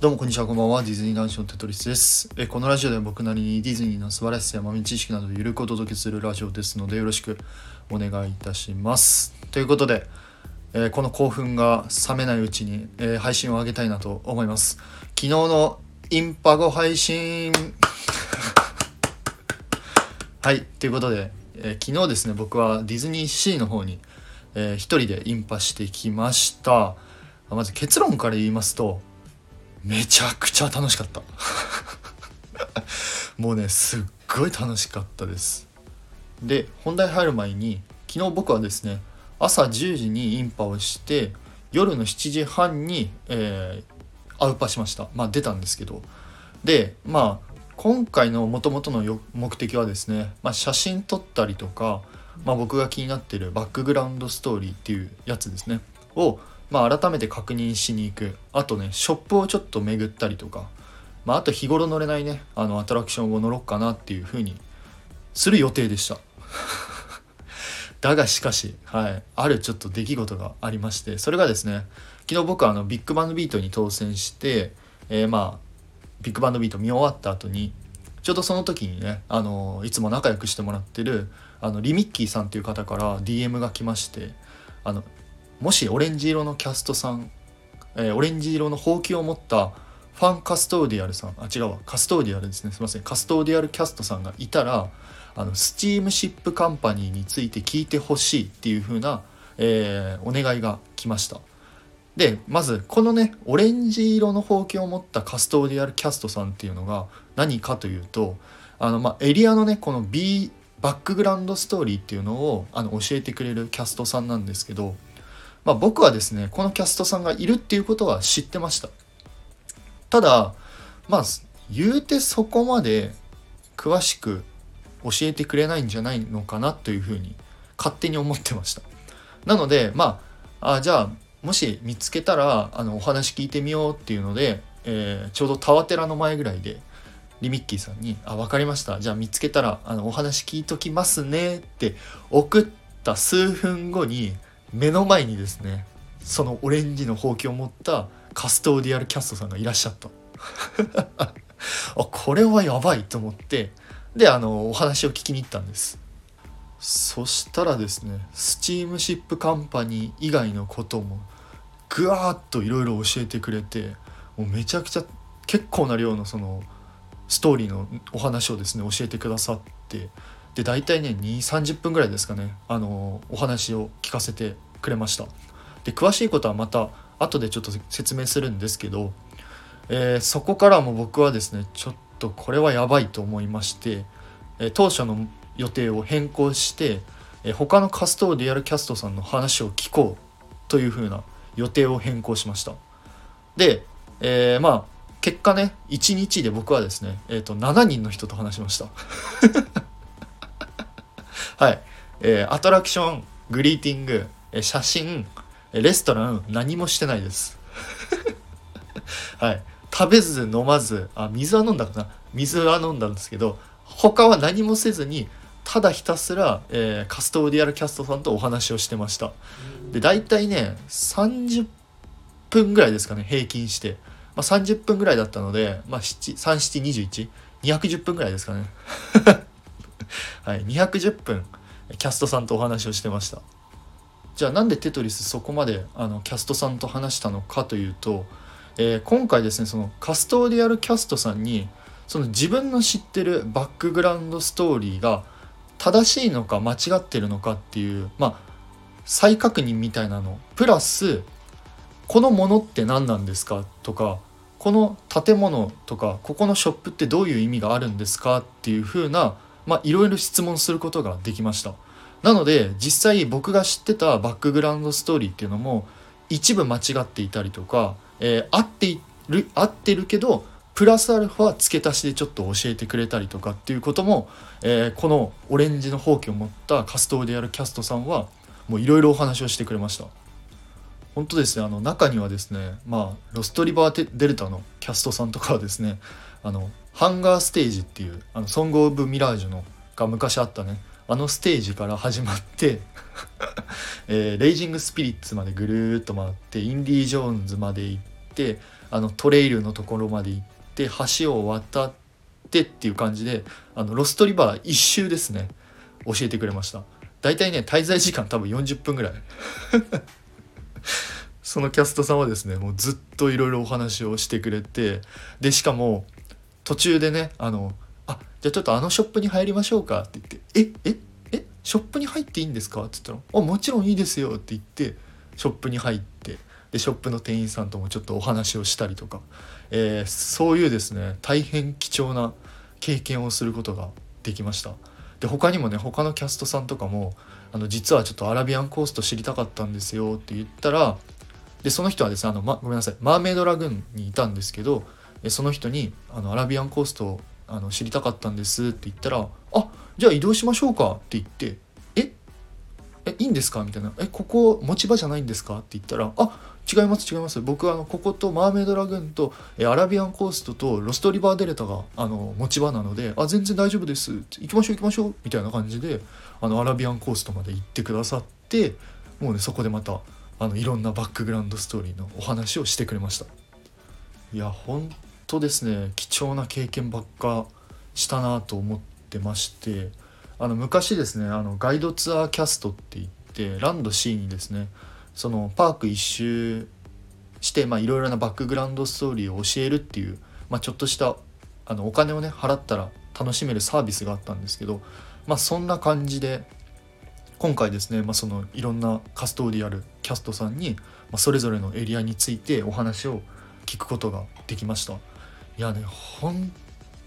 どうもこんにちは、こんばんは。ディズニー男子のテトリスです。えこのラジオでは僕なりにディズニーの素晴らしさや豆知識などをゆるくお届けするラジオですのでよろしくお願いいたします。ということで、えこの興奮が冷めないうちに、え配信を上げたいなと思います。昨日のインパゴ配信 はい、ということで、え昨日ですね、僕はディズニーシーの方に、えー一人でインパしてきました。まず結論から言いますと、めちゃくちゃ楽しかった。もうねすっごい楽しかったです。で本題入る前に昨日僕はですね朝10時にインパをして夜の7時半に、えーアウパしました。まあ出たんですけど。でまあ今回の元々の目的はですね、まあ、写真撮ったりとか、まあ、僕が気になってるバックグラウンドストーリーっていうやつですね。をまあ、改めて確認しに行く。あとねショップをちょっと巡ったりとか、まあ、あと日頃乗れないねあのアトラクションを乗ろうかなっていう風にする予定でした。だがしかし、はい、あるちょっと出来事がありまして。それがですね昨日僕はあのビッグバンドビートに当選して、えーまあビッグバンドビート見終わった後にちょうどその時にねあのいつも仲良くしてもらってるあのリミッキーさんという方から DM が来ましてあのもしオレンジ色のキャストさん、えーオレンジ色のほうきを持ったファンカストーディアルさんあ違うわ。カストーディアルですね。すいません。カストーディアルキャストさんがいたらあのスチームシップカンパニーについて聞いてほしいっていう風な、えーお願いが来ました。でまずこのねオレンジ色のほうきを持ったカストーディアルキャストさんっていうのが何かというとあの、まあ、エリアのねこの B バックグラウンドストーリーっていうのをあの教えてくれるキャストさんなんですけどまあ、僕はですねこのキャストさんがいるっていうことは知ってました。ただまあ言うてそこまで詳しく教えてくれないんじゃないのかなというふうに勝手に思ってました。なのでまああじゃあもし見つけたらあのお話聞いてみようっていうので、えーちょうどタワテラの前ぐらいでリミッキーさんに「あ分かりました。じゃあ見つけたらあのお話聞いときますね」って送った数分後に目の前にですねそのオレンジのほうきを持ったカストーディアルキャストさんがいらっしゃった。あこれはやばいと思ってであのお話を聞きに行ったんです。そしたらですねスチームシップカンパニー以外のこともぐわーっといろいろ教えてくれてもうめちゃくちゃ結構な量のそのストーリーのお話をですね教えてくださってで大体ね2 3 0分ぐらいですかね。あのお話を聞かせてくれました。で詳しいことはまた後でちょっと説明するんですけど、えーそこからも僕はですねちょっとこれはやばいと思いまして、え当初の予定を変更して、え他のカストーディアルキャストさんの話を聞こうというふうな予定を変更しました。で、えーまあ結果ね1日で僕はですね、えー、と7人の人と話しました。はい、えーアトラクショングリーティング、えー写真レストラン何もしてないです。はい。食べず飲まずあ水は飲んだかな？水は飲んだんですけど他は何もせずにただひたすら、えーカストーディアルキャストさんとお話をしてました。で大体ね30分ぐらいですかね平均して、まあ、30分ぐらいだったので、まあ、3721。210分ぐらいですかね。はい210分キャストさんとお話をしてました。じゃあなんでテトリスそこまであのキャストさんと話したのかというと、えー今回ですねそのカストーディアルキャストさんにその自分の知ってるバックグラウンドストーリーが正しいのか間違ってるのかっていうまあ再確認みたいなの。プラスこのものって何なんですかとかこの建物とかここのショップってどういう意味があるんですかっていう風なまあいろいろ質問することができました。なので実際僕が知ってたバックグラウンドストーリーっていうのも一部間違っていたりとか、えー合っている合ってるけどプラスアルファ付け足しでちょっと教えてくれたりとかっていうことも、えーこのオレンジのほうきを持ったカストーディアルキャストさんはもういろいろお話をしてくれました。本当ですねあの中にはですねまあロストリバーデルタのキャストさんとかはですねあのハンガーステージっていうあのソング・オブ・ミラージュのが昔あったね。あのステージから始まって、えーレイジング・スピリッツまでぐるーっと回ってインディ・ージョーンズまで行ってあのトレイルのところまで行って橋を渡ってっていう感じであのロストリバー一周ですね。教えてくれました。大体ね滞在時間多分40分ぐらい。そのキャストさんはですねもうずっといろいろお話をしてくれてでしかも途中でねあの「あじゃあちょっとあのショップに入りましょうか」って言って「えええショップに入っていいんですか?」って言ったら「あもちろんいいですよ」って言ってショップに入ってでショップの店員さんともちょっとお話をしたりとか、えー、そういうですね大変貴重な経験をすることができましたで他にもね他のキャストさんとかもあの実はちょっとアラビアンコースト知りたかったんですよって言ったらでその人はですねあの、ま、ごめんなさいマーメイドラグーンにいたんですけどその人にあの「アラビアンコーストをあの知りたかったんです」って言ったら「あじゃあ移動しましょうか」って言って「ええいいんですか?」みたいな「えここ持ち場じゃないんですか?」って言ったら「あ違います違います。僕はあのこことマーメイドラグーンとえアラビアンコーストとロストリバーデルタがあの持ち場なのであ全然大丈夫です。行きましょう行きましょう。みたいな感じであのアラビアンコーストまで行ってくださってもうねそこでまたあのいろんなバックグラウンドストーリーのお話をしてくれました。いや本当ですね貴重な経験ばっかしたなと思ってましてあの昔ですねあのガイドツアーキャストって言ってランド C にですねそのパーク一周していろいろなバックグラウンドストーリーを教えるっていう、まあ、ちょっとしたあのお金をね払ったら楽しめるサービスがあったんですけど、まあ、そんな感じで今回ですね、まあ、そのいろんなカストーディアルキャストさんに、ま、それぞれのエリアについてお話を聞くことができました。いやね本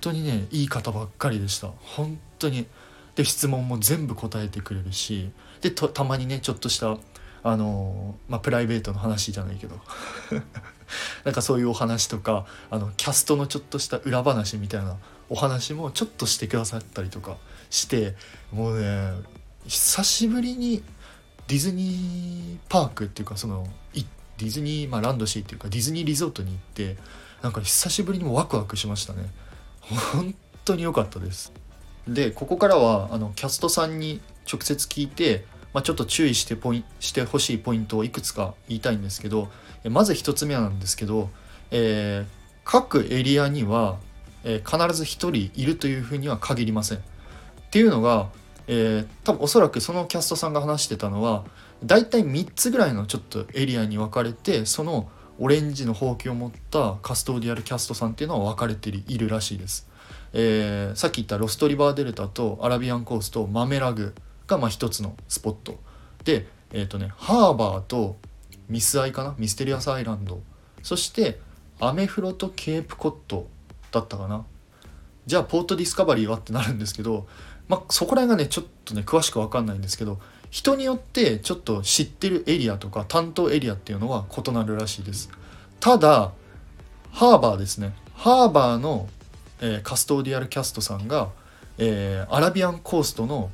当にねいい方ばっかりでした。本当に。で質問も全部答えてくれるし。でたまにねちょっとしたあのまあ、プライベートの話じゃないけど。なんかそういうお話とかあのキャストのちょっとした裏話みたいなお話もちょっとしてくださったりとかしてもうね久しぶりにディズニーパークっていうかそのディズニー、まあ、ランドシーっていうかディズニーリゾートに行ってなんか久しぶりにもワクワクしましたね本当に良かったですでここからはあのキャストさんに直接聞いてまあ、ちょっと注意してポイしてほしいポイントをいくつか言いたいんですけどまず1つ目なんですけど、えー、各エリアには、えー、必ず1人いるというふうには限りません。っていうのが、えー、多分おそらくそのキャストさんが話してたのは大体3つぐらいのちょっとエリアに分かれてそのオレンジのほうきを持ったカストーディアルキャストさんっていうのは分かれているらしいです。えー、さっき言ったロストリバーデルタとアラビアンコーストとマメラグがまあ一つのスポット。でえっ、ー、とねハーバーとミスアイかな？ミステリアスアイランド。そしてアメフロとケープコッドだったかな？じゃあポートディスカバリーは？ってなるんですけどまあそこら辺がねちょっとね詳しく分かんないんですけど人によってちょっと知ってるエリアとか担当エリアっていうのは異なるらしいです。ただハーバーですね。ハーバーの、えー、カストーディアルキャストさんが、えー、アラビアンコーストの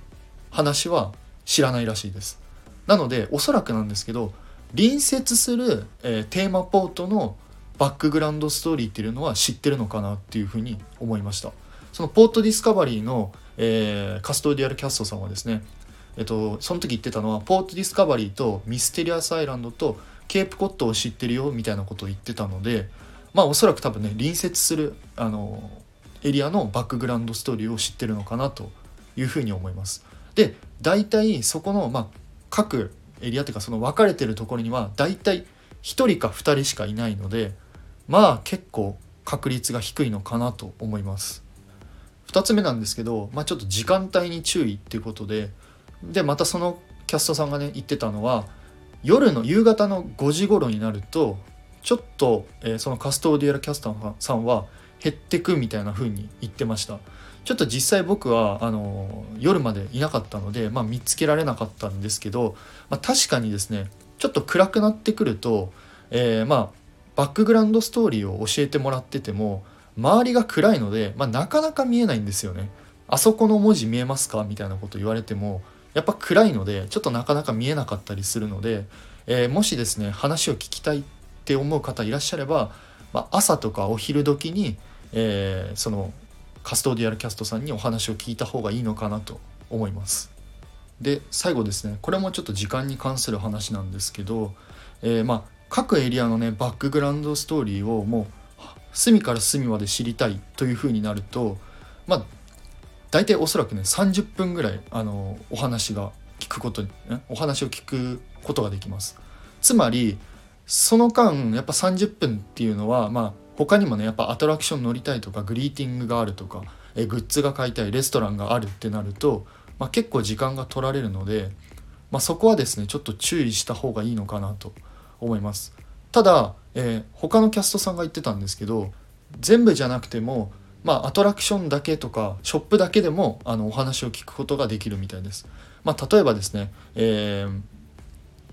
話は知らないらしいです。なのでおそらくなんですけど隣接する、えー、テーマポートのバックグラウンドストーリーっていうのは知ってるのかなっていうふうに思いました。そのポートディスカバリーの、えー、カストーディアルキャストさんはですねえっとその時言ってたのはポートディスカバリーとミステリアスアイランドとケープコットを知ってるよみたいなことを言ってたのでまあおそらく多分ね隣接するあのエリアのバックグラウンドストーリーを知ってるのかなというふうに思います。で大体そこの、まあ、各エリアっていうかその分かれてるところには大体1人か2人しかいないのでまあ結構確率が低いのかなと思います。2つ目なんですけど、まあ、ちょっと時間帯に注意っていうことででまたそのキャストさんがね言ってたのは夜の夕方の5時頃になるとちょっと、えー、そのカストーディアルキャスターさんは減ってくみたいな風に言ってましたちょっと実際僕はあの夜までいなかったので、まあ、見つけられなかったんですけど、まあ、確かにですねちょっと暗くなってくると、えー、まあバックグラウンドストーリーを教えてもらってても周りが暗いので、まあ、なかなか見えないんですよね。あそこの文字見えますか？みたいなこと言われてもやっぱ暗いのでちょっとなかなか見えなかったりするので、えー、もしですね話を聞きたいって思う方いらっしゃれば、まあ、朝とかお昼時に、えー、そのカストーディアルキャストさんにお話を聞いた方がいいのかなと思います。で最後ですねこれもちょっと時間に関する話なんですけど、えー、まあ各エリアのねバックグラウンドストーリーをもう隅から隅まで知りたいというふうになるとまあ大体おそらくね30分ぐらいあのお話が聞くことに、ね、お話を聞くことができます。つまりその間やっぱ30分っていうのはまあ他にもねやっぱアトラクション乗りたいとかグリーティングがあるとかえグッズが買いたいレストランがあるってなると、まあ、結構時間が取られるので、まあ、そこはですねちょっと注意した方がいいのかなと思いますただ、えー、他のキャストさんが言ってたんですけど全部じゃなくてもまあ、アトラクションだけとかショップだけでもあのお話を聞くことができるみたいです。まあ、例えばですね、えー、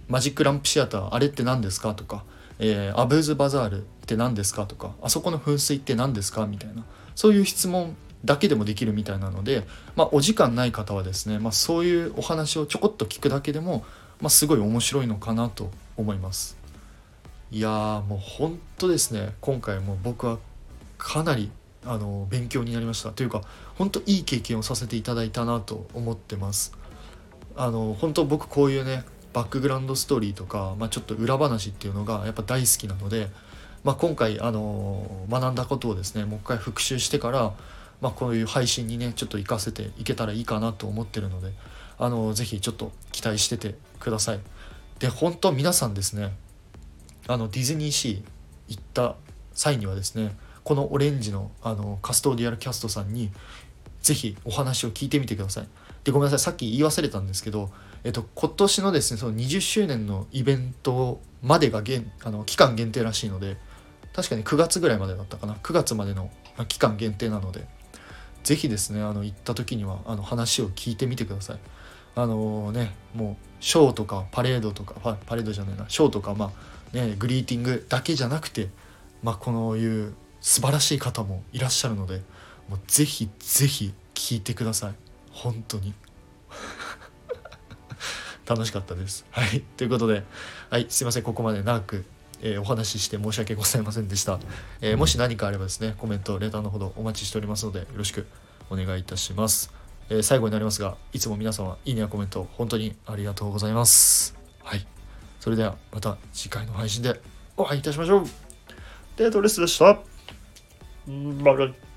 マジックランプシアターあれって何ですかとか、えー、アブーズバザールって何ですかとかあそこの噴水って何ですかみたいなそういう質問だけでもできるみたいなので、まあ、お時間ない方はですね、まあ、そういうお話をちょこっと聞くだけでも、まあ、すごい面白いのかなと思いますいやーもう本当ですね今回も僕はかなりあの勉強になりました。というか本当いい経験をさせていただいたなと思ってます。あの本当僕こういうねバックグラウンドストーリーとか、まあ、ちょっと裏話っていうのがやっぱ大好きなので、まあ、今回あの学んだことをですねもう一回復習してからまあ、こういう配信にねちょっと活かせていけたらいいかなと思ってるのであのぜひちょっと期待しててください。で本当皆さんですねあのディズニーシー行った際にはですねこのオレンジのあのカストーディアルキャストさんにぜひお話を聞いてみてください。でごめんなさい。さっき言い忘れたんですけど、えっと、今年のですねその20周年のイベントまでが限あの期間限定らしいので確かに9月ぐらいまでだったかな。9月までの期間限定なのでぜひですねあの行った時にはあの話を聞いてみてください。あのねもうショーとかパレードとかパレードじゃないな。ショーとかまあねグリーティングだけじゃなくてまあこのいう素晴らしい方もいらっしゃるのでもうぜひぜひ聞いてください。本当に。楽しかったです。はい。ということではい。すいません。ここまで長くえー、お話しして申し訳ございませんでした、えー、もし何かあればですねコメントレターのほどお待ちしておりますのでよろしくお願いいたします、えー、最後になりますがいつも皆様いいねやコメント本当にありがとうございます。はい。それではまた次回の配信でお会いいたしましょう。デートレスでしたバイバイ